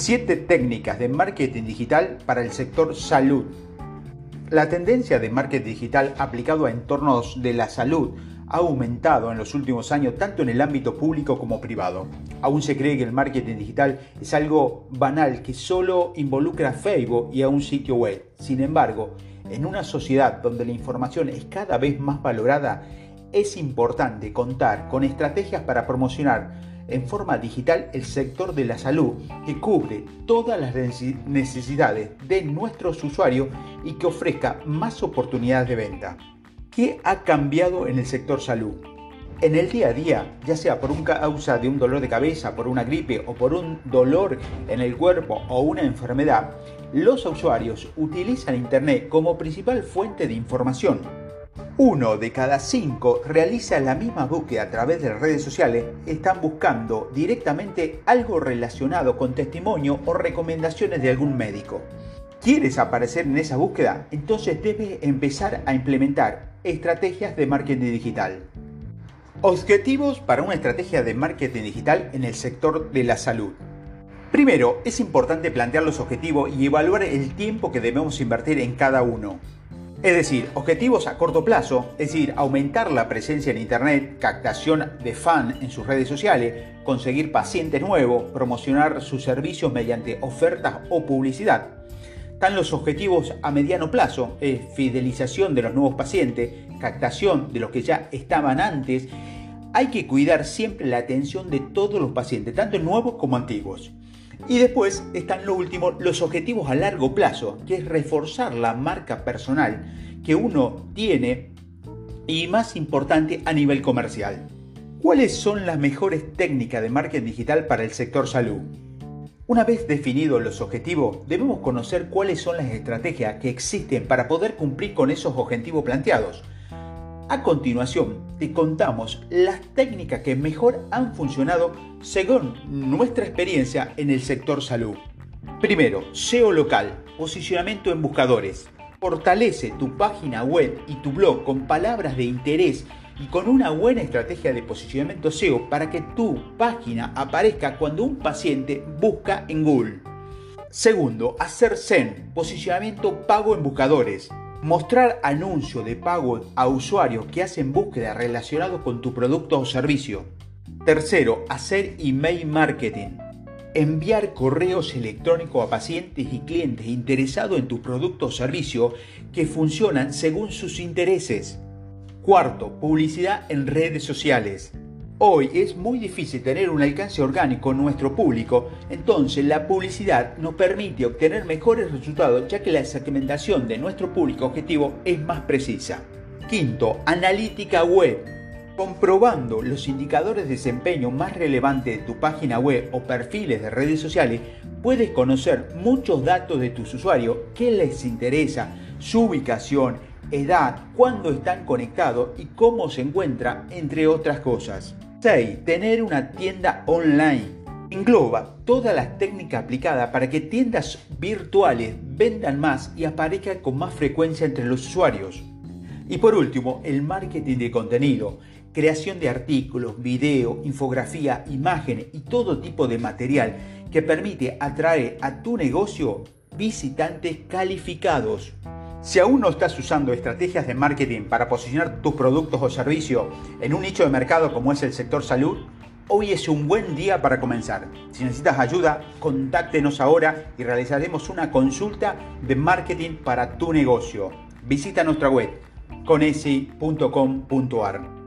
7 técnicas de marketing digital para el sector salud. La tendencia de marketing digital aplicado a entornos de la salud ha aumentado en los últimos años tanto en el ámbito público como privado. Aún se cree que el marketing digital es algo banal que solo involucra a Facebook y a un sitio web. Sin embargo, en una sociedad donde la información es cada vez más valorada, es importante contar con estrategias para promocionar en forma digital el sector de la salud que cubre todas las necesidades de nuestros usuarios y que ofrezca más oportunidades de venta. ¿Qué ha cambiado en el sector salud? En el día a día, ya sea por un causa de un dolor de cabeza, por una gripe o por un dolor en el cuerpo o una enfermedad, los usuarios utilizan Internet como principal fuente de información uno de cada cinco realiza la misma búsqueda a través de redes sociales, están buscando directamente algo relacionado con testimonio o recomendaciones de algún médico. ¿Quieres aparecer en esa búsqueda? Entonces debes empezar a implementar estrategias de marketing digital. Objetivos para una estrategia de marketing digital en el sector de la salud. Primero, es importante plantear los objetivos y evaluar el tiempo que debemos invertir en cada uno. Es decir, objetivos a corto plazo, es decir, aumentar la presencia en Internet, captación de fan en sus redes sociales, conseguir pacientes nuevos, promocionar sus servicios mediante ofertas o publicidad. Están los objetivos a mediano plazo, es fidelización de los nuevos pacientes, captación de los que ya estaban antes. Hay que cuidar siempre la atención de todos los pacientes, tanto nuevos como antiguos. Y después están lo último, los objetivos a largo plazo, que es reforzar la marca personal que uno tiene y más importante a nivel comercial. ¿Cuáles son las mejores técnicas de marketing digital para el sector salud? Una vez definidos los objetivos, debemos conocer cuáles son las estrategias que existen para poder cumplir con esos objetivos planteados. A continuación, te contamos las técnicas que mejor han funcionado según nuestra experiencia en el sector salud. Primero, SEO local, posicionamiento en buscadores. Fortalece tu página web y tu blog con palabras de interés y con una buena estrategia de posicionamiento SEO para que tu página aparezca cuando un paciente busca en Google. Segundo, hacer SEN, posicionamiento pago en buscadores. Mostrar anuncio de pago a usuarios que hacen búsqueda relacionados con tu producto o servicio. Tercero, hacer email marketing. Enviar correos electrónicos a pacientes y clientes interesados en tu producto o servicio que funcionan según sus intereses. Cuarto, publicidad en redes sociales. Hoy es muy difícil tener un alcance orgánico en nuestro público, entonces la publicidad nos permite obtener mejores resultados ya que la segmentación de nuestro público objetivo es más precisa. Quinto, analítica web. Comprobando los indicadores de desempeño más relevantes de tu página web o perfiles de redes sociales, puedes conocer muchos datos de tus usuarios, qué les interesa, su ubicación, edad, cuándo están conectados y cómo se encuentra, entre otras cosas. 6. Tener una tienda online. Engloba todas las técnicas aplicadas para que tiendas virtuales vendan más y aparezcan con más frecuencia entre los usuarios. Y por último, el marketing de contenido, creación de artículos, video, infografía, imágenes y todo tipo de material que permite atraer a tu negocio visitantes calificados. Si aún no estás usando estrategias de marketing para posicionar tus productos o servicios en un nicho de mercado como es el sector salud, hoy es un buen día para comenzar. Si necesitas ayuda, contáctenos ahora y realizaremos una consulta de marketing para tu negocio. Visita nuestra web conesi.com.ar.